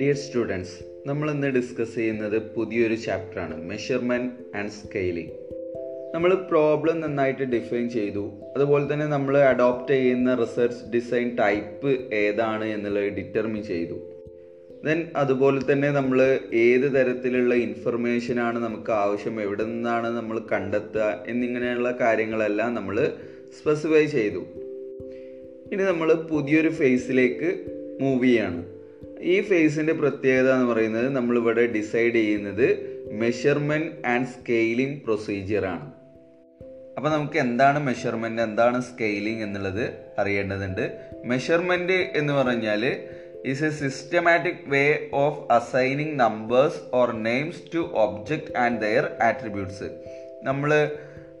Dear students നമ്മൾ ഇന്ന് discuss ചെയ്യുന്നത് പുതിയൊരു ചാപ്റ്ററാണ് മെഷർമെന്റ് ആൻഡ് സ്കെയിലിംഗ് നമ്മൾ പ്രോബ്ലം നന്നായിട്ട് ഡിഫൈൻ ചെയ്തു. അതുപോലെ തന്നെ നമ്മൾ അഡോപ്റ്റ് ചെയ്യുന്ന റിസർച്ച് ഡിസൈൻ ടൈപ്പ് ഏതാണ് എന്നുള്ളത് ഡിറ്റർമിൻ ചെയ്തു. ദെൻ അതുപോലെ തന്നെ നമ്മൾ ഏത് തരത്തിലുള്ള ഇൻഫർമേഷനാണ് നമുക്ക് ആവശ്യം എവിടെ നിന്നാണ് നമ്മൾ കണ്ടെത്തുക എന്നിങ്ങനെയുള്ള കാര്യങ്ങളെല്ലാം നമ്മൾ സ്പെസിഫൈ ചെയ്തു. ഇനി നമ്മൾ പുതിയൊരു ഫേസിലേക്ക് മൂവ് ചെയ്യാണ്. ഈ ഫേസിന്റെ പ്രത്യേകത എന്ന് പറയുന്നത് നമ്മളിവിടെ ഡിസൈഡ് ചെയ്യുന്നത് മെഷർമെന്റ് ആൻഡ് സ്കെയിലിംഗ് പ്രൊസീജിയറാണ് അപ്പോൾ നമുക്ക് എന്താണ് മെഷർമെന്റ് എന്താണ് സ്കെയിലിംഗ് എന്നുള്ളത് അറിയേണ്ടതുണ്ട്. മെഷർമെന്റ് എന്ന് പറഞ്ഞാൽ is a systematic way of assigning numbers or names to object and their attributes നമ്മൾ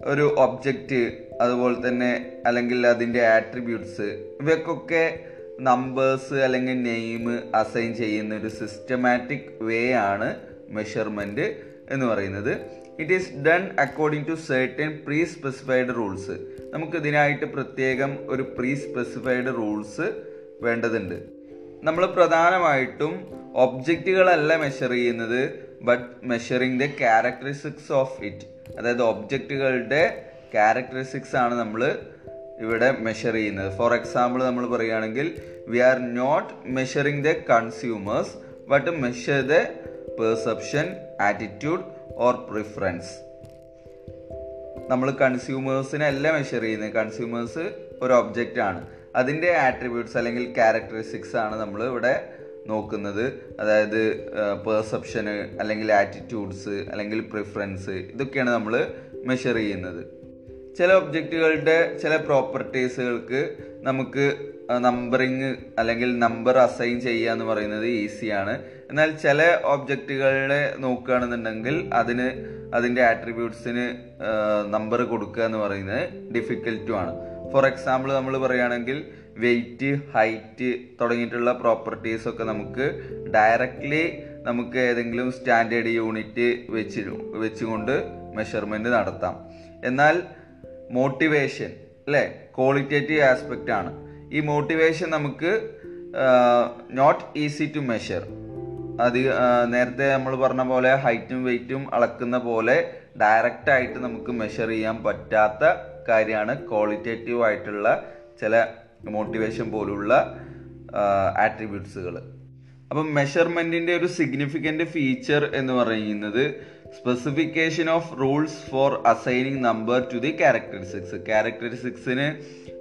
ഒരു ഒബ്ജക്റ്റ് അതുപോലെ തന്നെ അല്ലെങ്കിൽ അതിന്റെ ആട്രിബ്യൂട്ട്സ് ഇവയ്ക്കൊക്കെ നമ്പേഴ്സ് അല്ലെങ്കിൽ നെയിം അസൈൻ ചെയ്യുന്ന ഒരു സിസ്റ്റമാറ്റിക് വേ ആണ് മെഷർമെന്റ് എന്ന് പറയുന്നത്. It is done according to certain pre specified rules നമുക്ക് ഇതിനായിട്ട് പ്രത്യേകം ഒരു പ്രീ സ്പെസിഫൈഡ് റൂൾസ് വേണ്ടതുണ്ട്. നമ്മൾ പ്രധാനമായിട്ടും ഒബ്ജക്റ്റുകളല്ല മെഷർ ചെയ്യുന്നത് but measuring the characteristics of it അതായത് ഒബ്ജക്റ്റുകളുടെ ക്യാരക്ടറിസ്റ്റിക്സ് ആണ് നമ്മൾ ഇവിടെ മെഷർ ചെയ്യുന്നത്. ഫോർ എക്സാമ്പിൾ നമ്മൾ പറയുകയാണെങ്കിൽ we are not measuring the consumers but measure the perception attitude or preference നമ്മൾ കൺസ്യൂമേഴ്സിനെ അല്ല മെഷർ ചെയ്യുന്നത്. കൺസ്യൂമേഴ്സ് ഒരു ഒബ്ജക്റ്റ് ആണ്. അതിന്റെ ആട്രിബ്യൂട്ട്സ് അല്ലെങ്കിൽ ക്യാരക്ടറിസ്റ്റിക്സ് ആണ് നമ്മൾ ഇവിടെ നോക്കുന്നത്. അതായത് പെർസെപ്ഷന് അല്ലെങ്കിൽ ആറ്റിറ്റ്യൂഡ്സ് അല്ലെങ്കിൽ പ്രിഫറൻസ് ഇതൊക്കെയാണ് നമ്മൾ മെഷർ ചെയ്യുന്നത്. ചില ഒബ്ജക്റ്റുകളുടെ ചില പ്രോപ്പർട്ടീസുകൾക്ക് നമുക്ക് നമ്പറിങ് അല്ലെങ്കിൽ നമ്പർ അസൈൻ ചെയ്യുക എന്ന് പറയുന്നത് ഈസിയാണ് എന്നാൽ ചില ഒബ്ജക്റ്റുകളെ നോക്കുകയാണെന്നുണ്ടെങ്കിൽ അതിന് അതിന്റെ ആട്രിബ്യൂട്ട്സിന് നമ്പർ കൊടുക്കുക എന്ന് പറയുന്നത് ഡിഫിക്കൽട്ടുമാണ് ഫോർ എക്സാമ്പിൾ നമ്മൾ പറയുകയാണെങ്കിൽ വെയിറ്റ് ഹൈറ്റ് തുടങ്ങിയിട്ടുള്ള പ്രോപ്പർട്ടീസ് ഒക്കെ നമുക്ക് ഡയറക്റ്റ്ലി നമുക്ക് ഏതെങ്കിലും സ്റ്റാൻഡേർഡ് യൂണിറ്റ് വെച്ച് വെച്ചുകൊണ്ട് മെഷർമെന്റ് നടത്താം. എന്നാൽ മോട്ടിവേഷൻ അല്ലേ? ക്വാളിറ്റേറ്റീവ് ആസ്പെക്റ്റ് ആണ്. ഈ മോട്ടിവേഷൻ നമുക്ക് നോട്ട് ഈസി ടു മെഷർ അത് നേരത്തെ നമ്മൾ പറഞ്ഞ പോലെ ഹൈറ്റും വെയിറ്റും അളക്കുന്ന പോലെ ഡയറക്റ്റായിട്ട് നമുക്ക് മെഷർ ചെയ്യാൻ പറ്റാത്ത കാര്യമാണ് ക്വാളിറ്റേറ്റീവ് ആയിട്ടുള്ള ചില മോട്ടിവേഷൻ പോലുള്ള ആട്രിബ്യൂട്ട്സുകൾ അപ്പം മെഷർമെന്റിന്റെ ഒരു സിഗ്നിഫിക്കന്റ് ഫീച്ചർ എന്ന് പറയുന്നത് specification of rules for assigning number to the characteristics ക്യാരക്ടറിസ്റ്റിക്സിന്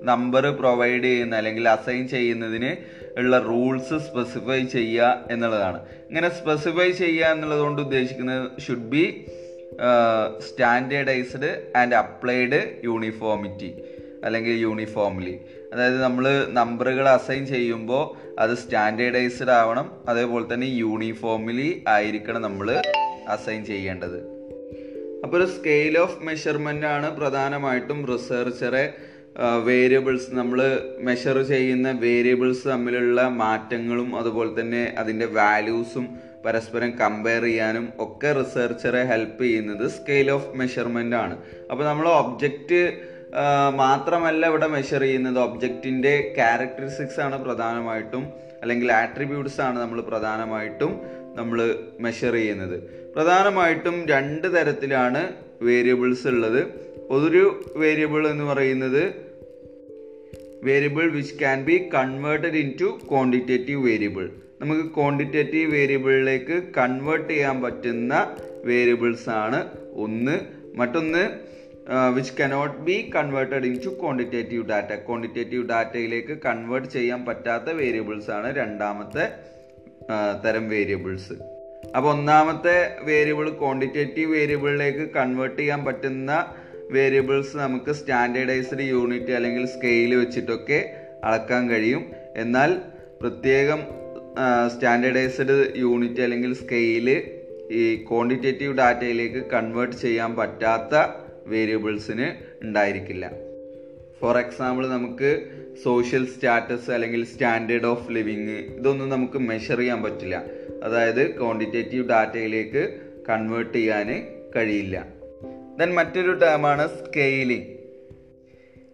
number provide ചെയ്യുന്ന അല്ലെങ്കിൽ അസൈൻ ചെയ്യുന്നതിന് ഉള്ള റൂൾസ് സ്പെസിഫൈ ചെയ്യുക എന്നുള്ളതാണ്. ഇങ്ങനെ സ്പെസിഫൈ ചെയ്യുക എന്നുള്ളത് കൊണ്ട് ഉദ്ദേശിക്കുന്നത് should be standardised and applied uniformity അല്ലെങ്കിൽ യൂണിഫോംലി അതായത് നമ്മൾ നമ്പറുകൾ അസൈൻ ചെയ്യുമ്പോൾ അത് സ്റ്റാൻഡേർഡൈസ്ഡ് ആവണം. അതേപോലെ തന്നെ യൂണിഫോമിലി ആയിരിക്കണം നമ്മൾ അസൈൻ ചെയ്യേണ്ടത്. അപ്പോൾ ഒരു സ്കെയിൽ ഓഫ് മെഷർമെന്റ് ആണ് പ്രധാനമായിട്ടും റിസർച്ചറെ വേരിയബിൾസ് നമ്മൾ മെഷർ ചെയ്യുന്ന വേരിയബിൾസ് തമ്മിലുള്ള മാറ്റങ്ങളും അതുപോലെ തന്നെ അതിന്റെ വാല്യൂസും പരസ്പരം കമ്പയർ ചെയ്യാനും ഒക്കെ റിസർച്ചറെ ഹെൽപ്പ് ചെയ്യുന്നത് സ്കെയിൽ ഓഫ് മെഷർമെന്റ് ആണ്. അപ്പോൾ നമ്മൾ ഒബ്ജക്റ്റ് മാത്രമല്ല ഇവിടെ മെഷർ ചെയ്യുന്നത് ഒബ്ജക്റ്റിന്റെ ക്യാരക്ടറിസ്റ്റിക്സ് ആണ് പ്രധാനമായിട്ടും അല്ലെങ്കിൽ ആട്രിബ്യൂട്ട്സ് ആണ് നമ്മൾ പ്രധാനമായിട്ടും നമ്മൾ മെഷർ ചെയ്യുന്നത്. പ്രധാനമായിട്ടും രണ്ട് തരത്തിലാണ് വേരിയബിൾസ് ഉള്ളത്. ഒരു വേരിയബിൾ എന്ന് പറയുന്നത് variable which can be converted into quantitative variable നമുക്ക് ക്വാണ്ടിറ്റേറ്റീവ് വേരിയബിളിലേക്ക് കൺവേർട്ട് ചെയ്യാൻ പറ്റുന്ന വേരിയബിൾസ് ആണ് ഒന്ന്. മറ്റൊന്ന് which cannot be converted into quantitative data quantitative ഡാറ്റയിലേക്ക് കൺവേർട്ട് ചെയ്യാൻ പറ്റാത്ത വേരിയബിൾസ് ആണ് രണ്ടാമത്തെ തരം വേരിയബിൾസ് അപ്പോൾ ഒന്നാമത്തെ വേരിയബിൾ ക്വാണ്ടിറ്റേറ്റീവ് വേരിയബിളിലേക്ക് കൺവേർട്ട് ചെയ്യാൻ പറ്റുന്ന വേരിയബിൾസ് നമുക്ക് സ്റ്റാൻഡേർഡൈസ്ഡ് യൂണിറ്റ് അല്ലെങ്കിൽ സ്കെയിൽ വെച്ചിട്ടൊക്കെ അളക്കാൻ കഴിയും. എന്നാൽ പ്രത്യേകം സ്റ്റാൻഡേർഡൈസ്ഡ് യൂണിറ്റ് അല്ലെങ്കിൽ സ്കെയിൽ ഈ ക്വാണ്ടിറ്റേറ്റീവ് ഡാറ്റയിലേക്ക് കൺവേർട്ട് ചെയ്യാൻ പറ്റാത്ത വേരിയബിൾസിന് ഉണ്ടായിരിക്കില്ല. ഫോർ എക്സാമ്പിൾ നമുക്ക് സോഷ്യൽ സ്റ്റാറ്റസ് അല്ലെങ്കിൽ സ്റ്റാൻഡേർഡ് ഓഫ് ലിവിങ് ഇതൊന്നും നമുക്ക് മെഷർ ചെയ്യാൻ പറ്റില്ല. അതായത് ക്വാണ്ടിറ്റേറ്റീവ് ഡാറ്റയിലേക്ക് കൺവേർട്ട് ചെയ്യാൻ കഴിയില്ല. ദെൻ മറ്റൊരു ടേമാണ് scaling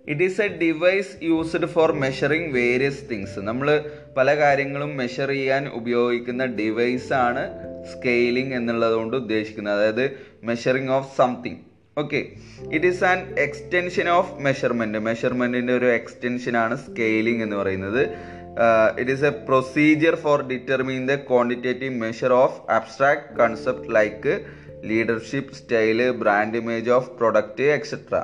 it is a device used for measuring various things നമ്മൾ പല കാര്യങ്ങളും മെഷർ ചെയ്യാൻ ഉപയോഗിക്കുന്ന ഡിവൈസാണ് സ്കെയിലിംഗ് എന്നുള്ളതുകൊണ്ട് ഉദ്ദേശിക്കുന്നത്. അതായത് measuring of something okay it is an extension of measurement മെഷർമെന്റിന്റെ ഒരു എക്സ്റ്റൻഷൻ ആണ് സ്കെയിലിംഗ് എന്ന് പറയുന്നത്. It is a procedure for determine the quantitative measure of abstract concept like leadership style brand image of product etcetera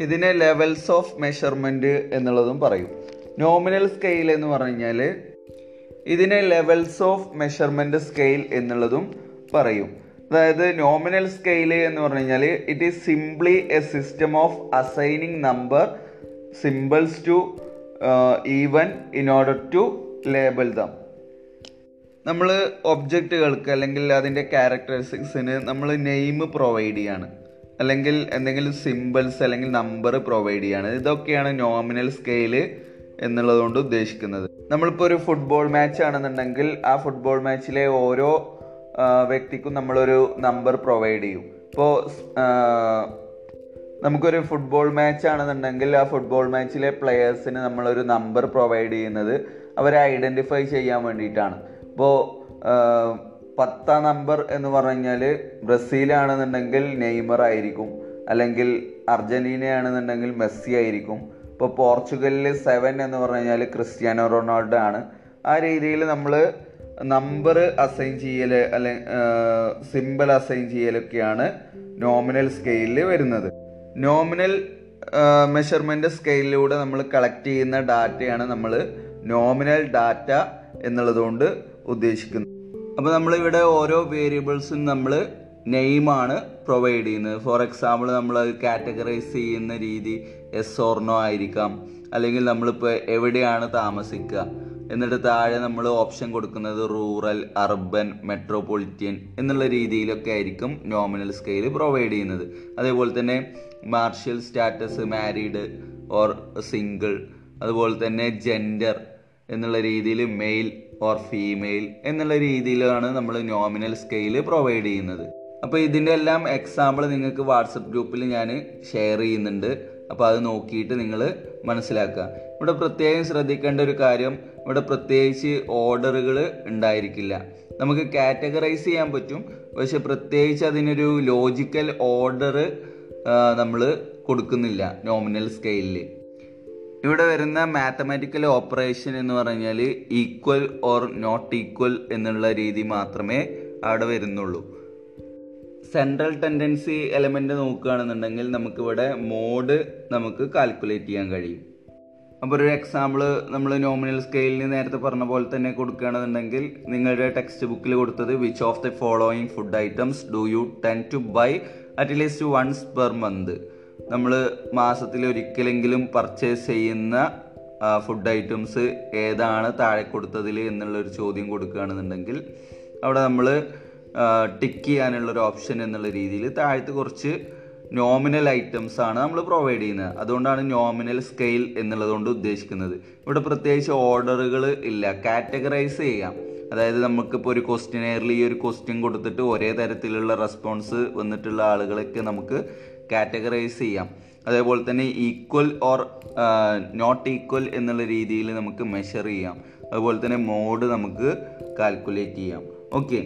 ഇതിനെ levels of measurement എന്നുള്ളതും പറയും. Nominal scale എന്ന് പറഞ്ഞു കഴിഞ്ഞാൽ ഇതിനെ ലെവൽസ് ഓഫ് മെഷർമെന്റ് സ്കെയിൽ എന്നുള്ളതും പറയും. അതായത് നോമിനൽ സ്കെയിൽ എന്ന് പറഞ്ഞു കഴിഞ്ഞാൽ it is simply a system of assigning number symbols to even in order to label them നമ്മൾ ഒബ്ജക്റ്റുകൾക്ക് അല്ലെങ്കിൽ അതിന്റെ ക്യാരക്ടറിസ്റ്റിക്സിന് നമ്മൾ നെയിം പ്രൊവൈഡ് ചെയ്യാണ്. അല്ലെങ്കിൽ എന്തെങ്കിലും സിമ്പിൾസ് അല്ലെങ്കിൽ നമ്പർ പ്രൊവൈഡ് ചെയ്യാണ്. ഇതൊക്കെയാണ് നോമിനൽ സ്കെയിൽ എന്നുള്ളതുകൊണ്ട് ഉദ്ദേശിക്കുന്നത്. നമ്മളിപ്പോൾ ഒരു ഫുട്ബോൾ മാച്ച് ആണെന്നുണ്ടെങ്കിൽ ആ ഫുട്ബോൾ മാച്ചിലെ ഓരോ വ്യക്തിക്കും നമ്മളൊരു നമ്പർ പ്രൊവൈഡ് ചെയ്യും. ഇപ്പോൾ നമുക്കൊരു ഫുട്ബോൾ മാച്ച് ആണെന്നുണ്ടെങ്കിൽ ആ ഫുട്ബോൾ മാച്ചിലെ പ്ലെയേഴ്സിന് നമ്മളൊരു നമ്പർ പ്രൊവൈഡ് ചെയ്യുന്നത് അവരെ ഐഡന്റിഫൈ ചെയ്യാൻ വേണ്ടിയിട്ടാണ്. ഇപ്പോൾ പത്താം നമ്പർ എന്ന് പറഞ്ഞാൽ ബ്രസീലാണെന്നുണ്ടെങ്കിൽ നെയ്മർ ആയിരിക്കും. അല്ലെങ്കിൽ അർജന്റീനയാണെന്നുണ്ടെങ്കിൽ മെസ്സി ആയിരിക്കും. ഇപ്പോൾ പോർച്ചുഗലിൽ സെവൻ എന്ന് പറഞ്ഞു കഴിഞ്ഞാൽ ക്രിസ്ത്യാനോ റൊണാൾഡോ ആണ്. ആ രീതിയിൽ നമ്മൾ നമ്പർ അസൈൻ ചെയ്യൽ അല്ലെ സിമ്പിൾ അസൈൻ ചെയ്യലൊക്കെയാണ് നോമിനൽ സ്കെയിലിൽ വരുന്നത്. നോമിനൽ മെഷർമെന്റ് സ്കെയിലിലൂടെ നമ്മൾ കളക്ട് ചെയ്യുന്ന ഡാറ്റയാണ് നമ്മൾ നോമിനൽ ഡാറ്റ എന്നുള്ളതുകൊണ്ട് ഉദ്ദേശിക്കുന്നത്. അപ്പോൾ നമ്മളിവിടെ ഓരോ വേരിയബിൾസും നമ്മൾ നെയിമാണ് പ്രൊവൈഡ് ചെയ്യുന്നത്. ഫോർ എക്സാമ്പിൾ നമ്മൾ കാറ്റഗറൈസ് ചെയ്യുന്ന രീതി എസ് ഓർണോ ആയിരിക്കാം. അല്ലെങ്കിൽ നമ്മളിപ്പോൾ എവിടെയാണ് താമസിക്കുക. എന്നിട്ട് താഴെ നമ്മൾ ഓപ്ഷൻ കൊടുക്കുന്നത് റൂറൽ അർബൻ മെട്രോപൊളിറ്റിയൻ എന്നുള്ള രീതിയിലൊക്കെ ആയിരിക്കും നോമിനൽ സ്കെയിൽ പ്രൊവൈഡ് ചെയ്യുന്നത്. അതേപോലെ തന്നെ marital status married or single അതുപോലെ തന്നെ ജെൻഡർ എന്നുള്ള രീതിയിൽ മെയിൽ ഓർ ഫീമെയിൽ എന്നുള്ള രീതിയിലാണ് നമ്മൾ നോമിനൽ സ്കെയിൽ പ്രൊവൈഡ് ചെയ്യുന്നത്. അപ്പോൾ ഇതിന്റെ എല്ലാം എക്സാമ്പിൾ നിങ്ങൾക്ക് വാട്സപ്പ് ഗ്രൂപ്പിൽ ഞാൻ ഷെയർ ചെയ്യുന്നുണ്ട്. അപ്പോൾ അത് നോക്കിയിട്ട് നിങ്ങൾ മനസ്സിലാക്കുക. ഇവിടെ പ്രത്യേകം ശ്രദ്ധിക്കേണ്ട ഒരു കാര്യം ഇവിടെ പ്രത്യേകിച്ച് ഓർഡറുകൾ ഉണ്ടായിരിക്കില്ല. നമുക്ക് കാറ്റഗറൈസ് ചെയ്യാൻ പറ്റും. പക്ഷെ പ്രത്യേകിച്ച് അതിനൊരു ലോജിക്കൽ ഓർഡർ നമ്മൾ കൊടുക്കുന്നില്ല നോമിനൽ സ്കെയിലിൽ ഇവിടെ വരുന്ന മാത്തമാറ്റിക്കൽ ഓപ്പറേഷൻ എന്ന് പറഞ്ഞാൽ ഈക്വൽ ഓർ നോട്ട് ഈക്വൽ എന്നുള്ള രീതി മാത്രമേ അവിടെ വരുന്നുള്ളൂ. സെൻട്രൽ ടെൻഡൻസി എലമെന്റ് നോക്കുകയാണെന്നുണ്ടെങ്കിൽ നമുക്കിവിടെ മോഡ് നമുക്ക് കാൽക്കുലേറ്റ് ചെയ്യാൻ കഴിയും. അപ്പോൾ ഒരു എക്സാമ്പിൾ നമ്മൾ നോമിനൽ സ്കെയിലിന് നേരത്തെ പറഞ്ഞ പോലെ തന്നെ കൊടുക്കുകയാണെന്നുണ്ടെങ്കിൽ നിങ്ങളുടെ ടെക്സ്റ്റ് ബുക്കിൽ കൊടുത്തത് which of the following food items do you tend to buy at least once per month നമ്മൾ മാസത്തിൽ ഒരിക്കലെങ്കിലും പർച്ചേസ് ചെയ്യുന്ന ഫുഡ് ഐറ്റംസ് ഏതാണ് താഴെ കൊടുത്തതിൽ എന്നുള്ളൊരു ചോദ്യം കൊടുക്കുകയാണെന്നുണ്ടെങ്കിൽ അവിടെ നമ്മൾ ടിക്ക് ചെയ്യാനുള്ളൊരു ഓപ്ഷൻ എന്നുള്ള രീതിയിൽ താഴത്ത് കുറച്ച് നോമിനൽ ഐറ്റംസ് ആണ് നമ്മൾ പ്രൊവൈഡ് ചെയ്യുന്നത്. അതുകൊണ്ടാണ് നോമിനൽ സ്കെയിൽ എന്നുള്ളതുകൊണ്ട് ഉദ്ദേശിക്കുന്നത്. ഇവിടെ പ്രത്യേകിച്ച് ഓർഡറുകൾ ഇല്ല. കാറ്റഗറൈസ് ചെയ്യാം. അതായത് നമുക്കിപ്പോൾ ഒരു ക്വസ്റ്റ്യനെയറിൽ ഈ ഒരു ക്വസ്റ്റ്യൻ കൊടുത്തിട്ട് ഒരേ തരത്തിലുള്ള റെസ്പോൺസ് വന്നിട്ടുള്ള ആളുകളൊക്കെ നമുക്ക് കാറ്റഗറൈസ് ചെയ്യാം. അതേപോലെ തന്നെ ഈക്വൽ ഓർ നോട്ട് ഈക്വൽ എന്നുള്ള രീതിയിൽ നമുക്ക് മെഷർ ചെയ്യാം. അതുപോലെ തന്നെ മോഡ് നമുക്ക് കാൽക്കുലേറ്റ് ചെയ്യാം. ഓക്കെ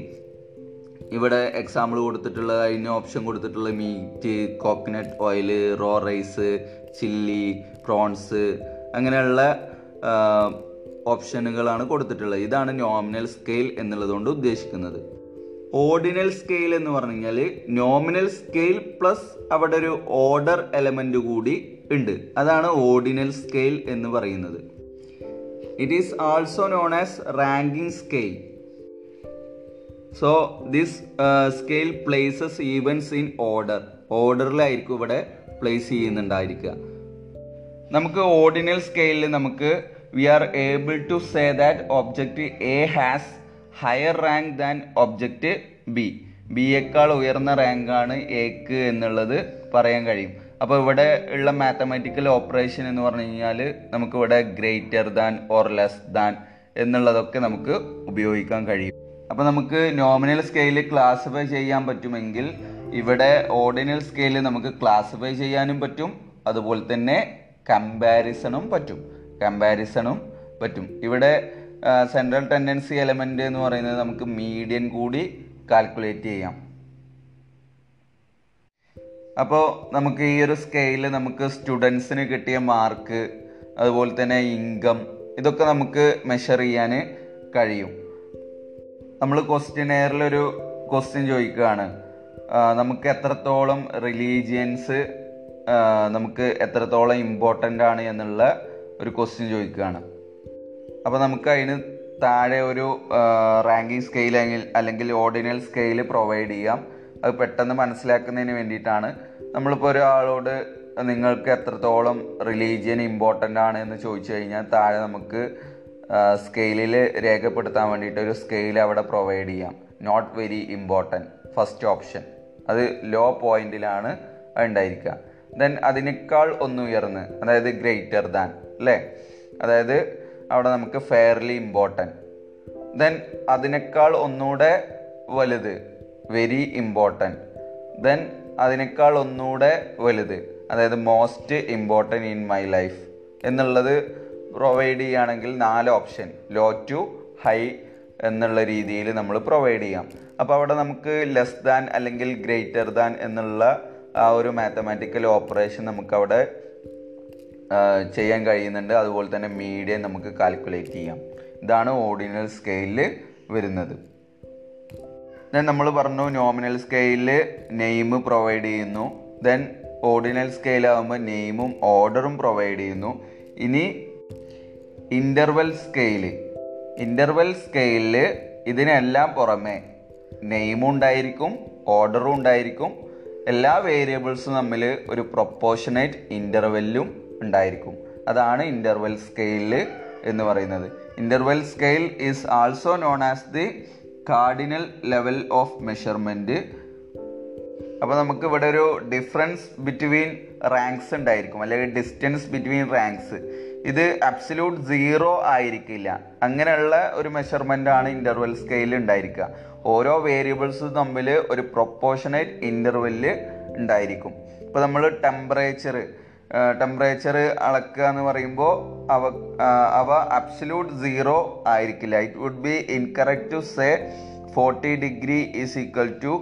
ഇവിടെ എക്സാമ്പിൾ കൊടുത്തിട്ടുള്ള അതിന് ഓപ്ഷൻ കൊടുത്തിട്ടുള്ള meat coconut oil raw rice chilli prawns അങ്ങനെയുള്ള ഓപ്ഷനുകളാണ് കൊടുത്തിട്ടുള്ളത്. ഇതാണ് നോമിനൽ സ്കെയിൽ എന്നുള്ളതുകൊണ്ട് ഉദ്ദേശിക്കുന്നത്. ഓർഡിനൽ സ്കെയിൽ എന്ന് പറഞ്ഞു കഴിഞ്ഞാൽ നോമിനൽ സ്കെയിൽ പ്ലസ് അവിടെ ഒരു ഓർഡർ എലമെന്റ് കൂടി ഉണ്ട്. അതാണ് ഓർഡിനൽ സ്കെയിൽ എന്ന് പറയുന്നത്. It is also known as ranking scale so this scale places events in order ഓർഡറിലായിരിക്കും ഇവിടെ പ്ലേസ് ചെയ്യുന്നുണ്ടായിരിക്കുക. നമുക്ക് ഓർഡിനൽ സ്കെയിലിൽ നമുക്ക് we are able to say that object A has higher rank than object B B ബിയേക്കാൾ ഉയർന്ന റാങ്കാണ് എക്ക് എന്നുള്ളത് പറയാൻ കഴിയും. അപ്പോൾ ഇവിടെ ഉള്ള മാത്തമാറ്റിക്കൽ ഓപ്പറേഷൻ എന്ന് പറഞ്ഞു കഴിഞ്ഞാൽ നമുക്ക് ഇവിടെ greater than or less than എന്നുള്ളതൊക്കെ നമുക്ക് ഉപയോഗിക്കാൻ കഴിയും. അപ്പോൾ നമുക്ക് നോമിനൽ സ്കെയിൽ ക്ലാസിഫൈ ചെയ്യാൻ പറ്റുമെങ്കിൽ ഇവിടെ ഓർഡിനൽ സ്കെയിൽ നമുക്ക് ക്ലാസിഫൈ ചെയ്യാനും പറ്റും. അതുപോലെ തന്നെ കമ്പാരിസണും പറ്റും. കമ്പാരിസണും പറ്റും. ഇവിടെ സെൻട്രൽ ടെൻഡൻസി എലമെന്റ് എന്ന് പറയുന്നത് നമുക്ക് മീഡിയൻ കൂടി കാൽക്കുലേറ്റ് ചെയ്യാം. അപ്പോൾ നമുക്ക് ഈ ഒരു സ്കെയിൽ നമുക്ക് സ്റ്റുഡൻസിന് കിട്ടിയ മാർക്ക് അതുപോലെ തന്നെ ഇൻകം ഇതൊക്കെ നമുക്ക് മെഷർ ചെയ്യാൻ കഴിയും. നമ്മൾ ക്വസ്റ്റ്യനെയറിലൊരു ക്വസ്റ്റ്യൻ ചോദിക്കുകയാണ്. നമുക്ക് എത്രത്തോളം റിലീജിയൻസ് നമുക്ക് എത്രത്തോളം ഇമ്പോർട്ടന്റ് ആണ് എന്നുള്ള ഒരു ക്വസ്റ്റ്യൻ ചോദിക്കുകയാണ്. അപ്പോൾ നമുക്ക് അതിന് താഴെ ഒരു റാങ്കിങ് സ്കെയിൽ അല്ലെങ്കിൽ അല്ലെങ്കിൽ ഓർഡിനൽ സ്കെയിൽ പ്രൊവൈഡ് ചെയ്യാം. അത് പെട്ടെന്ന് മനസ്സിലാക്കുന്നതിന് വേണ്ടിയിട്ടാണ്. നമ്മളിപ്പോൾ ഒരാളോട് നിങ്ങൾക്ക് എത്രത്തോളം റിലീജിയൻ ഇമ്പോർട്ടന്റ് ആണ് എന്ന് ചോദിച്ചു കഴിഞ്ഞാൽ താഴെ നമുക്ക് സ്കെയിലിൽ രേഖപ്പെടുത്താൻ വേണ്ടിയിട്ട് ഒരു സ്കെയിൽ അവിടെ പ്രൊവൈഡ് ചെയ്യാം. Not very important first option അത് ലോ പോയിന്റിലാണ് ഉണ്ടായിരിക്കുക. ദെൻ അതിനേക്കാൾ ഒന്ന് ഉയർന്ന്. അതായത് ഗ്രേറ്റർ ദാൻ അല്ലേ? അതായത് അവിടെ നമുക്ക് ഫെയർലി ഇമ്പോർട്ടന്റ് ദെൻ അതിനേക്കാൾ ഒന്നുകൂടെ വലുത് വെരി ഇമ്പോർട്ടന്റ് ദെൻ അതിനേക്കാൾ ഒന്നുകൂടെ വലുത് അതായത് most important in my life എന്നുള്ളത് പ്രൊവൈഡ് ചെയ്യുകയാണെങ്കിൽ നാല് ഓപ്ഷൻ ലോ ടു ഹൈ എന്നുള്ള രീതിയിൽ നമ്മൾ പ്രൊവൈഡ് ചെയ്യാം. അപ്പോൾ അവിടെ നമുക്ക് ലെസ് ദാൻ അല്ലെങ്കിൽ ഗ്രേറ്റർ ദാൻ എന്നുള്ള ആ ഒരു മാത്തമാറ്റിക്കൽ ഓപ്പറേഷൻ നമുക്കവിടെ ചെയ്യാൻ കഴിയുന്നുണ്ട്. അതുപോലെ തന്നെ മീഡിയം നമുക്ക് കാൽക്കുലേറ്റ് ചെയ്യാം. ഇതാണ് ഓർഡിനൽ സ്കെയിലിൽ വരുന്നത്. ദെൻ നമ്മൾ പറഞ്ഞു നോമിനൽ സ്കെയിലിൽ നെയിം പ്രൊവൈഡ് ചെയ്യുന്നു. ദെൻ ഓർഡിനൽ സ്കെയിൽ ആകുമ്പോൾ നെയിമും ഓർഡറും പ്രൊവൈഡ് ചെയ്യുന്നു. ഇനി ഇന്റർവെൽ സ്കെയിൽ ഇന്റർവെൽ സ്കെയിലിൽ ഇതിനെല്ലാം പുറമെ നെയിമും ഉണ്ടായിരിക്കും ഓർഡറും ഉണ്ടായിരിക്കും. എല്ലാ വേരിയബിൾസും തമ്മിൽ ഒരു പ്രൊപ്പോഷനേറ്റ് ഇന്റർവെല്ലും ഉണ്ടായിരിക്കും. അതാണ് ഇന്റർവെൽ സ്കെയിൽ എന്ന് പറയുന്നത്. Interval scale is also known as the cardinal level of measurement അപ്പോൾ നമുക്ക് ഇവിടെ ഒരു ഡിഫറൻസ് ബിറ്റ്വീൻ റാങ്ക്സ് ഉണ്ടായിരിക്കും അല്ലെങ്കിൽ ഡിസ്റ്റൻസ് ബിറ്റ്വീൻ റാങ്ക്സ് ഇത് അബ്സല്യൂട്ട് സീറോ ആയിരിക്കില്ല. അങ്ങനെയുള്ള ഒരു ആണ് ഇന്റർവെൽ സ്കെയിൽ ഉണ്ടായിരിക്കുക. ഓരോ വേരിയബിൾസ് തമ്മിൽ ഒരു പ്രൊപ്പോർഷനേറ്റ് ഇന്റർവെല്ല് ഉണ്ടായിരിക്കും. ഇപ്പോൾ നമ്മൾ ടെമ്പറേച്ചർ ടെമ്പറേച്ചർ അളക്കുക എന്ന് പറയുമ്പോൾ അവ അവ അബ്സല്യൂട്ട് സീറോ ആയിരിക്കില്ല. It would be incorrect to say forty degree is equal to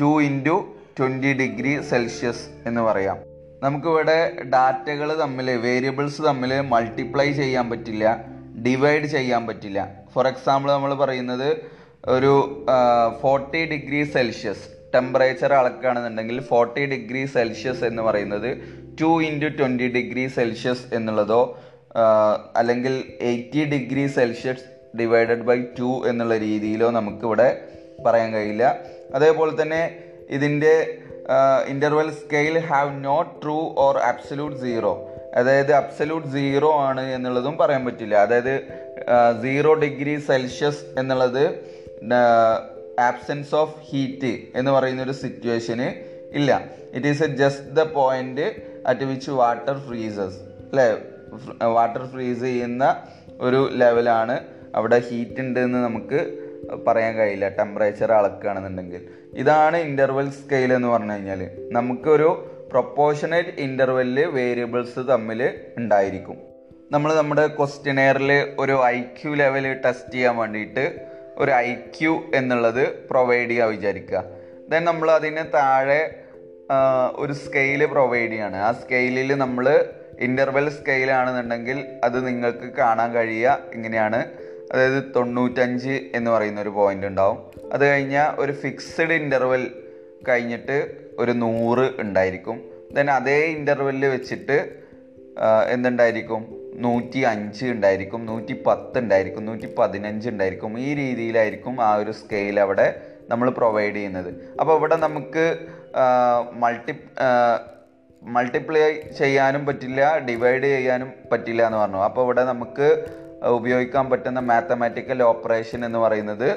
two into twenty degree Celsius എന്ന് പറയാം. നമുക്കിവിടെ ഡാറ്റകൾ തമ്മിൽ വേരിയബിൾസ് തമ്മിൽ മൾട്ടിപ്ലൈ ചെയ്യാൻ പറ്റില്ല ഡിവൈഡ് ചെയ്യാൻ പറ്റില്ല. ഫോർ എക്സാമ്പിൾ നമ്മൾ പറയുന്നത് ഒരു ഫോർട്ടി ഡിഗ്രി സെൽഷ്യസ് ടെമ്പറേച്ചർ അളക്കുകയാണെന്നുണ്ടെങ്കിൽ ഫോർട്ടി ഡിഗ്രി സെൽഷ്യസ് എന്ന് പറയുന്നത് two into twenty degree Celsius എന്നുള്ളതോ അല്ലെങ്കിൽ eighty degree Celsius divided by two എന്നുള്ള രീതിയിലോ നമുക്കിവിടെ പറയാൻ കഴിയില്ല. അതേപോലെ തന്നെ ഇതിന്റെ interval scale have not true or absolute zero അതായത് അബ്സലൂട്ട് സീറോ ആണ് എന്നുള്ളതും പറയാൻ പറ്റില്ല. അതായത് സീറോ ഡിഗ്രി സെൽഷ്യസ് എന്നുള്ളത് ആബ്സെൻസ് ഓഫ് ഹീറ്റ് എന്ന് പറയുന്ന ഒരു സിറ്റുവേഷന് ഇല്ല. It is a just the point at which water freezes അല്ലേ വാട്ടർ ഫ്രീസ് ചെയ്യുന്ന ഒരു ലെവലാണ് അവിടെ ഹീറ്റ് ഉണ്ട് എന്ന് നമുക്ക് പറയാൻ കഴിയില്ല. ടെമ്പറേച്ചർ അളക്കുകയാണെന്നുണ്ടെങ്കിൽ. ഇതാണ് ഇന്റർവെൽ സ്കെയിൽ എന്ന് പറഞ്ഞു കഴിഞ്ഞാൽ നമുക്കൊരു പ്രൊപ്പോർഷനേറ്റ് ഇന്റർവെല്ല് വേരിയബിൾസ് തമ്മിൽ ഉണ്ടായിരിക്കും. നമ്മൾ നമ്മുടെ ക്വസ്റ്റിനെയറിൽ ഒരു ഐ ക്യു ലെവൽ ടെസ്റ്റ് ചെയ്യാൻ വേണ്ടിയിട്ട് ഒരു ഐ ക്യു എന്നുള്ളത് പ്രൊവൈഡ് ചെയ്യുക വിചാരിക്കുക. ദെൻ നമ്മൾ അതിന് താഴെ ഒരു സ്കെയിൽ പ്രൊവൈഡ് ചെയ്യാണ്. ആ സ്കെയിലിൽ നമ്മൾ ഇന്റർവെൽ സ്കെയിലാണെന്നുണ്ടെങ്കിൽ അത് നിങ്ങൾക്ക് കാണാൻ കഴിയുക. ഇങ്ങനെയാണ്. അതായത് തൊണ്ണൂറ്റഞ്ച് എന്ന് പറയുന്ന ഒരു പോയിന്റ് ഉണ്ടാവും. അത് കഴിഞ്ഞാൽ ഒരു ഫിക്സഡ് ഇന്റർവെൽ കഴിഞ്ഞിട്ട് ഒരു നൂറ് ഉണ്ടായിരിക്കും. ദെൻ അതേ ഇന്റർവെല്ലിൽ വെച്ചിട്ട് എന്തുണ്ടായിരിക്കും? നൂറ്റി അഞ്ച് ഉണ്ടായിരിക്കും നൂറ്റി പത്ത് ഉണ്ടായിരിക്കും നൂറ്റി പതിനഞ്ച് ഉണ്ടായിരിക്കും. ഈ രീതിയിലായിരിക്കും ആ ഒരു സ്കെയിൽ അവിടെ നമ്മൾ പ്രൊവൈഡ് ചെയ്യുന്നത്. അപ്പോൾ ഇവിടെ നമുക്ക് മൾട്ടി മൾട്ടിപ്ലൈ ചെയ്യാനും പറ്റില്ല ഡിവൈഡ് ചെയ്യാനും പറ്റില്ല എന്ന് പറഞ്ഞു. അപ്പോൾ ഇവിടെ നമുക്ക് ഉപയോഗിക്കാൻ പറ്റുന്ന മാത്തമാറ്റിക്കൽ ഓപ്പറേഷൻ എന്ന് പറയുന്നത്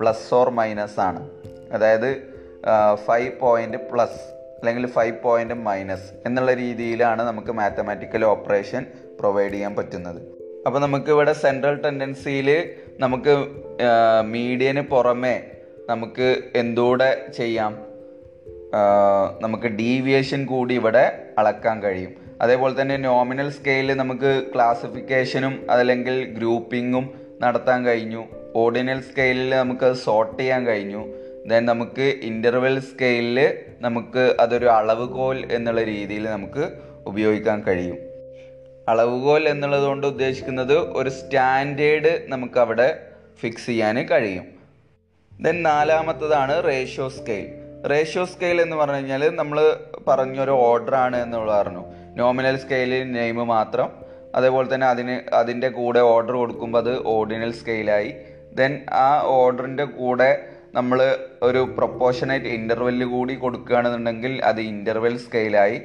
പ്ലസ് ഓർ മൈനസ് ആണ്. അതായത് ഫൈവ് പോയിന്റ് പ്ലസ് അല്ലെങ്കിൽ ഫൈവ് പോയിന്റ് മൈനസ് എന്നുള്ള രീതിയിലാണ് നമുക്ക് മാത്തമാറ്റിക്കൽ ഓപ്പറേഷൻ പ്രൊവൈഡ് ചെയ്യാൻ പറ്റുന്നത്. അപ്പോൾ നമുക്ക് ഇവിടെ സെൻട്രൽ ടെൻഡൻസിയിൽ നമുക്ക് മീഡിയന് പുറമെ നമുക്ക് എന്തൂടെ ചെയ്യാം? നമുക്ക് ഡീവിയേഷൻ കൂടി ഇവിടെ അളക്കാൻ കഴിയും. അതേപോലെ തന്നെ നോമിനൽ സ്കെയിലിൽ നമുക്ക് ക്ലാസിഫിക്കേഷനും അതല്ലെങ്കിൽ ഗ്രൂപ്പിങ്ങും നടത്താൻ കഴിഞ്ഞു. ഓർഡിനൽ സ്കെയിലിൽ നമുക്ക് സോർട്ട് ചെയ്യാൻ കഴിഞ്ഞു. ദെൻ നമുക്ക് ഇന്റർവെൽ സ്കെയിലിൽ നമുക്ക് അതൊരു അളവുകോൽ എന്നുള്ള രീതിയിൽ നമുക്ക് ഉപയോഗിക്കാൻ കഴിയും. അളവുകോൽ എന്നുള്ളത് കൊണ്ട് ഉദ്ദേശിക്കുന്നത് ഒരു സ്റ്റാൻഡേർഡ് നമുക്കവിടെ ഫിക്സ് ചെയ്യാൻ കഴിയും. ദെൻ നാലാമത്തതാണ് റേഷ്യോ സ്കെയിൽ റേഷ്യോ സ്കെയിൽ എന്ന് പറഞ്ഞു കഴിഞ്ഞാൽ നമ്മൾ പറഞ്ഞൊരു ഓർഡർ ആണ് എന്നുള്ള പറഞ്ഞു. നോമിനൽ സ്കെയിലിൽ നെയിം മാത്രം. അതേപോലെ തന്നെ അതിന് അതിന്റെ കൂടെ ഓർഡർ കൊടുക്കുമ്പോൾ അത് ഓർഡിനൽ സ്കെയിലായി ദെൻ ആ ഓർഡറിന്റെ കൂടെ നമ്മൾ ഒരു പ്രൊപ്പോർഷനേറ്റ് ഇന്റർവെല്ല് കൂടി കൊടുക്കുകയാണെന്നുണ്ടെങ്കിൽ അത് ഇന്റർവെൽ സ്കെയിലായി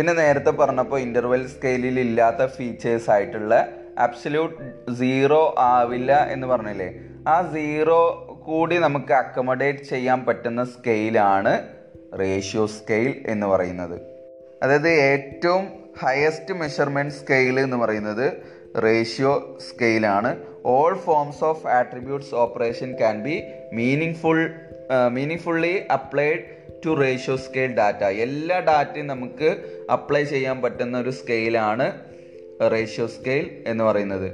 പിന്നെ നേരത്തെ പറഞ്ഞപ്പോൾ ഇന്റർവെൽ സ്കെയിലിൽ ഇല്ലാത്ത ഫീച്ചേഴ്സ് ആയിട്ടുള്ള അബ്സല്യൂട്ട് സീറോ ആവില്ല എന്ന് പറഞ്ഞില്ലേ? ആ സീറോ കൂടി നമുക്ക് അക്കമഡേറ്റ് ചെയ്യാൻ പറ്റുന്ന സ്കെയിലാണ് റേഷ്യോ സ്കെയിൽ എന്ന് പറയുന്നത്. അതായത് ഏറ്റവും ഹയസ്റ്റ് മെഷർമെന്റ് സ്കെയിൽ എന്ന് പറയുന്നത് ratio സ്കെയിലാണ് all forms of attributes operation can be meaning full meaning fully applied to ratio scale data എല്ലാ ഡാറ്റയും നമുക്ക് അപ്ലൈ ചെയ്യാൻ പറ്റുന്ന ഒരു സ്കെയിലാണ് റേഷ്യോ സ്കെയിൽ എന്ന് പറയുന്നത്.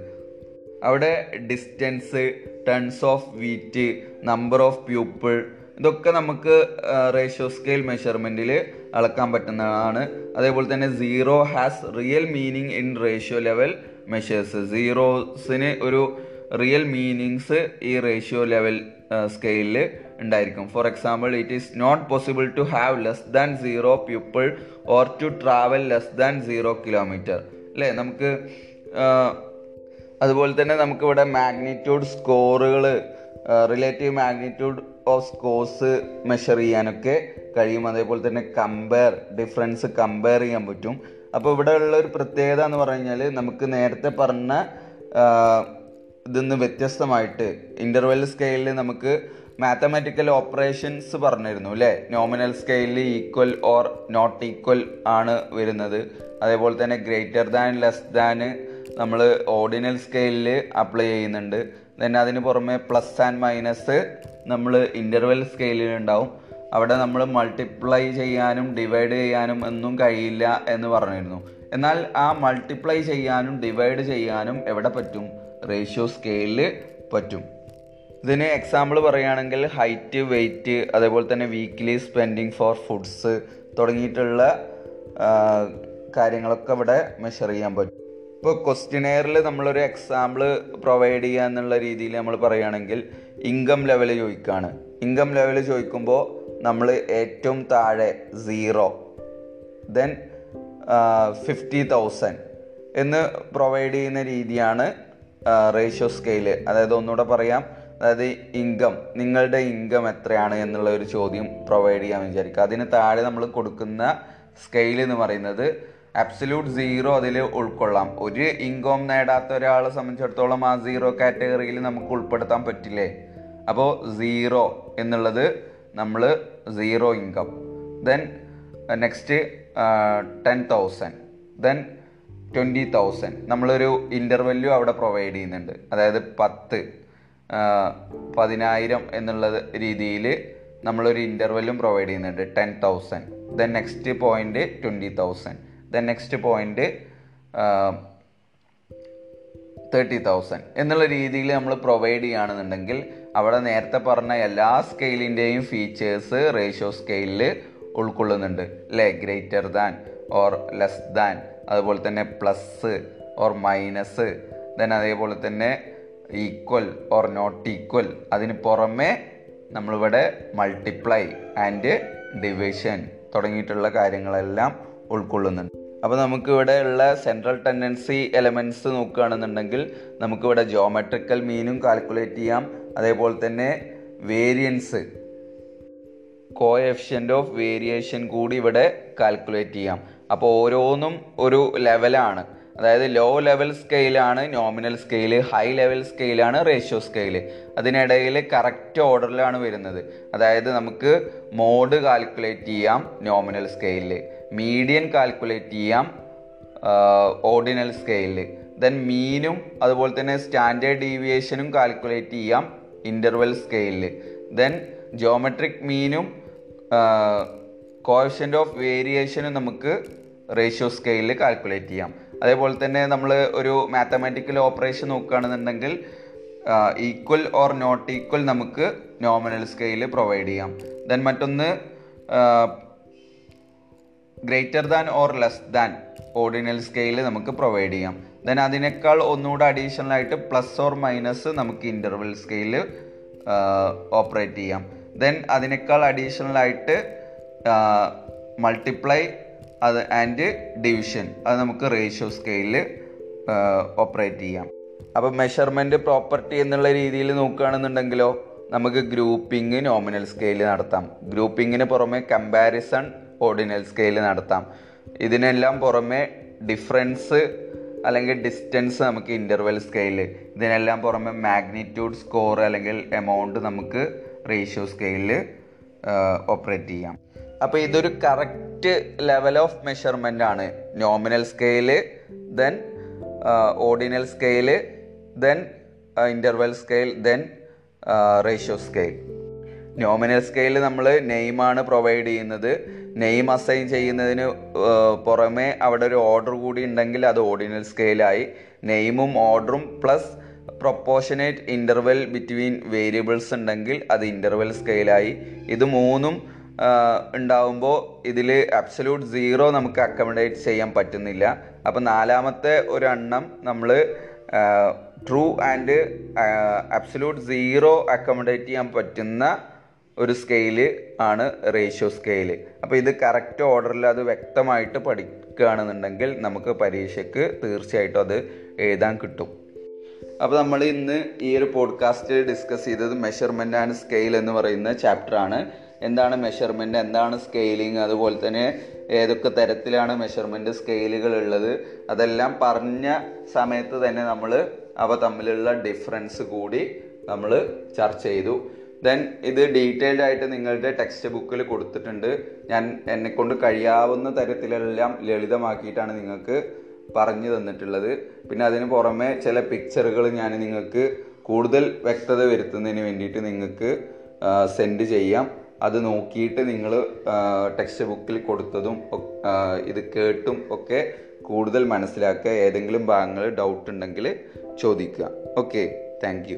അവിടെ distance tons of wheat number of pupil ഇതൊക്കെ നമുക്ക് റേഷ്യോ സ്കെയിൽ മെഷർമെന്റിൽ അളക്കാൻ പറ്റുന്നതാണ്. അതേപോലെ തന്നെ zero has real meaning in ratio level measures സീറോസിന് ഒരു റിയൽ മീനിങ്സ് ഈ റേഷ്യോ ലെവൽ സ്കെയിലിൽ ഉണ്ടായിരിക്കും. For example it is not possible to have less than zero people or to travel less than zero kilometre അല്ലേ? നമുക്ക് അതുപോലെ തന്നെ നമുക്കിവിടെ magnitude സ്കോറുകൾ relative magnitude of scores measure ചെയ്യാനൊക്കെ കഴിയും. അതേപോലെ തന്നെ കമ്പയർ ഡിഫറൻസ് കമ്പയർ ചെയ്യാൻ പറ്റും. അപ്പോൾ ഇവിടെ ഉള്ള ഒരു പ്രത്യേകത എന്ന് പറഞ്ഞു കഴിഞ്ഞാൽ നമുക്ക് നേരത്തെ പറഞ്ഞ ഇതിന്ന് വ്യത്യസ്തമായിട്ട് ഇന്റർവെൽ സ്കെയിലിൽ നമുക്ക് മാത്തമാറ്റിക്കൽ ഓപ്പറേഷൻസ് പറഞ്ഞിരുന്നു അല്ലേ നോമിനൽ സ്കെയിലിൽ ഈക്വൽ ഓർ നോട്ട് ഈക്വൽ ആണ് വരുന്നത്. അതേപോലെ തന്നെ ഗ്രേറ്റർ ദാൻ ലെസ് ദാൻ നമ്മൾ ഓർഡിനൽ സ്കെയിലിൽ അപ്ലൈ ചെയ്യുന്നുണ്ട്. ദെൻ അതിന് പുറമെ പ്ലസ് ആൻഡ് മൈനസ് നമ്മൾ ഇന്റർവെൽ സ്കെയിലിൽ ഉണ്ടാവും. അവിടെ നമ്മൾ മൾട്ടിപ്ലൈ ചെയ്യാനും ഡിവൈഡ് ചെയ്യാനും ഒന്നും കഴിയില്ല എന്ന് പറഞ്ഞിരുന്നു. എന്നാൽ ആ മൾട്ടിപ്ലൈ ചെയ്യാനും ഡിവൈഡ് ചെയ്യാനും എവിടെ പറ്റും? റേഷ്യോ സ്കെയിലിൽ പറ്റും. ഇതിന് എക്സാമ്പിൾ പറയുകയാണെങ്കിൽ ഹൈറ്റ് വെയ്റ്റ് അതേപോലെ തന്നെ വീക്ക്ലി സ്പെൻഡിങ് ഫോർ ഫുഡ്സ് തുടങ്ങിയിട്ടുള്ള കാര്യങ്ങളൊക്കെ ഇവിടെ മെഷർ ചെയ്യാൻ പറ്റും. ഇപ്പോൾ ക്വസ്റ്റിനെയറിൽ നമ്മളൊരു എക്സാമ്പിൾ പ്രൊവൈഡ് ചെയ്യുക എന്നുള്ള രീതിയിൽ നമ്മൾ പറയുകയാണെങ്കിൽ ഇൻകം ലെവൽ ചോദിക്കുകയാണ്. ഇൻകം ലെവൽ ചോദിക്കുമ്പോൾ നമ്മൾ ഏറ്റവും താഴെ സീറോ ദെൻ ഫിഫ്റ്റി തൗസൻഡ് എന്ന് പ്രൊവൈഡ് ചെയ്യുന്ന രീതിയാണ് റേഷ്യോ സ്കെയിൽ അതായത് ഒന്നുകൂടെ പറയാം. അതായത് ഇൻകം നിങ്ങളുടെ ഇൻകം എത്രയാണ് എന്നുള്ള ഒരു ചോദ്യം പ്രൊവൈഡ് ചെയ്യാൻ വിചാരിക്കുക. അതിന് താഴെ നമ്മൾ കൊടുക്കുന്ന സ്കെയിൽ എന്ന് പറയുന്നത് അബ്സല്യൂട്ട് സീറോ അതിൽ ഉൾക്കൊള്ളാം. ഒരു ഇൻകം നേടാത്ത ഒരാളെ സംബന്ധിച്ചിടത്തോളം ആ സീറോ കാറ്റഗറിയിൽ നമുക്ക് ഉൾപ്പെടുത്താൻ പറ്റില്ലേ? അപ്പോൾ സീറോ എന്നുള്ളത് നമ്മൾ zero income then next ten thousand then twenty thousand നമ്മളൊരു ഇന്റർവെല്യൂ അവിടെ പ്രൊവൈഡ് ചെയ്യുന്നുണ്ട്. അതായത് പത്ത്. പതിനായിരം എന്നുള്ള രീതിയിൽ നമ്മളൊരു ഇന്റർവെല്ലും പ്രൊവൈഡ് ചെയ്യുന്നുണ്ട്. Ten thousand then next point twenty thousand then next point thirty thousand എന്നുള്ള രീതിയിൽ നമ്മൾ പ്രൊവൈഡ് ചെയ്യുകയാണെന്നുണ്ടെങ്കിൽ അവിടെ നേരത്തെ പറഞ്ഞ എല്ലാ സ്കെയിലിന്റെയും ഫീച്ചേഴ്സ് റേഷ്യോ സ്കെയിലിൽ ഉൾക്കൊള്ളുന്നുണ്ട്. അല്ലേ greater than or less than അതുപോലെ തന്നെ പ്ലസ് ഓർ മൈനസ് ദെൻ അതേപോലെ തന്നെ ഈക്വൽ ഓർ നോട്ട് ഈക്വൽ അതിന് പുറമെ നമ്മളിവിടെ മൾട്ടിപ്ലൈ ആൻഡ് ഡിവിഷൻ തുടങ്ങിയിട്ടുള്ള കാര്യങ്ങളെല്ലാം ഉൾക്കൊള്ളുന്നുണ്ട്. അപ്പോൾ നമുക്കിവിടെ ഉള്ള സെൻട്രൽ ടെൻഡൻസി എലമെന്റ്സ് നോക്കുകയാണെന്നുണ്ടെങ്കിൽ നമുക്കിവിടെ ജോമെട്രിക്കൽ മീനും കാൽക്കുലേറ്റ് ചെയ്യാം. അതേപോലെ തന്നെ വേരിയൻസ് കോഎഫിഷ്യന്റ് ഓഫ് വേരിയേഷൻ കൂടി ഇവിടെ കാൽക്കുലേറ്റ് ചെയ്യാം. അപ്പോൾ ഓരോന്നും ഒരു ലെവലാണ് അതായത് ലോ ലെവൽ സ്കെയിലാണ് നോമിനൽ സ്കെയിൽ ഹൈ ലെവൽ സ്കെയിലാണ് റേഷ്യോ സ്കെയിൽ അതിനിടയിൽ കറക്റ്റ് ഓർഡറിലാണ് വരുന്നത്. അതായത് നമുക്ക് മോഡ് കാൽക്കുലേറ്റ് ചെയ്യാം നോമിനൽ സ്കെയിലിൽ മീഡിയൻ കാൽക്കുലേറ്റ് ചെയ്യാം ഓർഡിനൽ സ്കെയിലിൽ ദെൻ മീനും അതുപോലെ തന്നെ സ്റ്റാൻഡേർഡ് ഡീവിയേഷനും കാൽക്കുലേറ്റ് ചെയ്യാം ഇന്റർവെൽ സ്കെയിലിൽ ദെൻ ജോമെട്രിക് മീനും കോഷ്യന്റ് ഓഫ് വേരിയേഷനും നമുക്ക് റേഷ്യോ സ്കെയിലിൽ കാൽക്കുലേറ്റ് ചെയ്യാം. അതേപോലെ തന്നെ നമ്മൾ ഒരു മാത്തമാറ്റിക്കൽ ഓപ്പറേഷൻ നോക്കുകയാണെന്നുണ്ടെങ്കിൽ ഈക്വൽ ഓർ നോട്ട് ഈക്വൽ നമുക്ക് നോമിനൽ സ്കെയിൽ പ്രൊവൈഡ് ചെയ്യാം. ദെൻ മറ്റൊന്ന് greater than or less than ordinal scale നമുക്ക് പ്രൊവൈഡ് ചെയ്യാം. ദെൻ അതിനേക്കാൾ ഒന്നുകൂടെ അഡീഷണൽ ആയിട്ട് പ്ലസ് ഓർ മൈനസ് നമുക്ക് ഇന്റർവെൽ സ്കെയിൽ ഓപ്പറേറ്റ് ചെയ്യാം. ദെൻ അതിനേക്കാൾ അഡീഷണൽ ആയിട്ട് മൾട്ടിപ്ലൈ അത് ആൻഡ് ഡിവിഷൻ അത് നമുക്ക് റേഷ്യോ സ്കെയിലിൽ ഓപ്പറേറ്റ് ചെയ്യാം. അപ്പോൾ മെഷർമെന്റ് പ്രോപ്പർട്ടി എന്നുള്ള രീതിയിൽ നോക്കുകയാണെന്നുണ്ടെങ്കിലോ നമുക്ക് ഗ്രൂപ്പിംഗ് നോമിനൽ സ്കെയിൽ നടത്താം. ഗ്രൂപ്പിങ്ങിന് പുറമെ കമ്പാരിസൺ ഓർഡിനൽ സ്കെയിൽ നടത്താം. ഇതിനെല്ലാം പുറമെ ഡിഫറൻസ് അല്ലെങ്കിൽ ഡിസ്റ്റൻസ് നമുക്ക് ഇന്റർവെൽ സ്കെയിൽ ഇതിനെല്ലാം പുറമെ മാഗ്നിറ്റ്യൂഡ് സ്കോർ അല്ലെങ്കിൽ എമൗണ്ട് നമുക്ക് റേഷ്യോ സ്കെയിലിൽ ഓപ്പറേറ്റ് ചെയ്യാം. അപ്പോൾ ഇതൊരു കറക്റ്റ് ലെവൽ ഓഫ് മെഷർമെന്റ് ആണ്. Nominal scale then ordinal scale then interval scale then ratio scale. Nominal scale നമ്മൾ നെയിമാണ് പ്രൊവൈഡ് ചെയ്യുന്നത്. നെയിം അസൈൻ ചെയ്യുന്നതിന് പുറമെ അവിടെ ഒരു ഓർഡർ കൂടി ഉണ്ടെങ്കിൽ അത് ഓർഡിനൽ സ്കെയിലായി. നെയിമും ഓർഡറും plus proportionate interval between variables ഉണ്ടെങ്കിൽ അത് ഇന്റർവെൽ സ്കെയിലായി. ഇത് മൂന്നും ഉണ്ടാവുമ്പോൾ ഇതിൽ അബ്സല്യൂട്ട് സീറോ നമുക്ക് അക്കമഡേറ്റ് ചെയ്യാൻ പറ്റുന്നില്ല. അപ്പം നാലാമത്തെ ഒരെണ്ണം നമ്മൾ true and absolute zero accommodate ചെയ്യാൻ പറ്റുന്ന ഒരു സ്കെയിൽ ആണ് റേഷ്യോ സ്കെയിൽ അപ്പോൾ ഇത് കറക്റ്റ് ഓർഡറിൽ അത് വ്യക്തമായിട്ട് പഠിക്കുകയാണെന്നുണ്ടെങ്കിൽ നമുക്ക് പരീക്ഷയ്ക്ക് തീർച്ചയായിട്ടും അത് എഴുതാൻ കിട്ടും. അപ്പോൾ നമ്മൾ ഇന്ന് ഈ ഒരു പോഡ്കാസ്റ്റ് ഡിസ്കസ് ചെയ്തത് മെഷർമെന്റ് ആൻഡ് സ്കെയിൽ എന്ന് പറയുന്ന ചാപ്റ്റർ ആണ്. എന്താണ് മെഷർമെന്റ് എന്താണ് സ്കെയിലിംഗ് അതുപോലെ തന്നെ ഏതൊക്കെ തരത്തിലാണ് മെഷർമെന്റ് സ്കെയിലുകൾ ഉള്ളത് അതെല്ലാം പറഞ്ഞ സമയത്ത് തന്നെ നമ്മൾ അവ തമ്മിലുള്ള ഡിഫറൻസ് കൂടി നമ്മൾ ചർച്ച ചെയ്തു. ദെൻ ഇത് ഡീറ്റെയിൽഡ് ആയിട്ട് നിങ്ങളുടെ ടെക്സ്റ്റ് ബുക്കിൽ കൊടുത്തിട്ടുണ്ട്. ഞാൻ എന്നെക്കൊണ്ട് കഴിയാവുന്ന തരത്തിലെല്ലാം ലളിതമാക്കിയിട്ടാണ് നിങ്ങൾക്ക് പറഞ്ഞു തന്നിട്ടുള്ളത്. പിന്നെ അതിന് പുറമെ ചില പിക്ചറുകൾ ഞാൻ നിങ്ങൾക്ക് കൂടുതൽ വ്യക്തത വരുത്തുന്നതിന് വേണ്ടിയിട്ട് നിങ്ങൾക്ക് സെൻഡ് ചെയ്യാം. അത് നോക്കിയിട്ട് നിങ്ങൾ ടെക്സ്റ്റ് ബുക്കിൽ കൊടുത്തതും ഇത് കേട്ടും ഒക്കെ കൂടുതൽ മനസ്സിലാക്കുക. ഏതെങ്കിലും ഭാഗങ്ങൾ ഡൗട്ട് ഉണ്ടെങ്കിൽ ചോദിക്കുക. Okay thank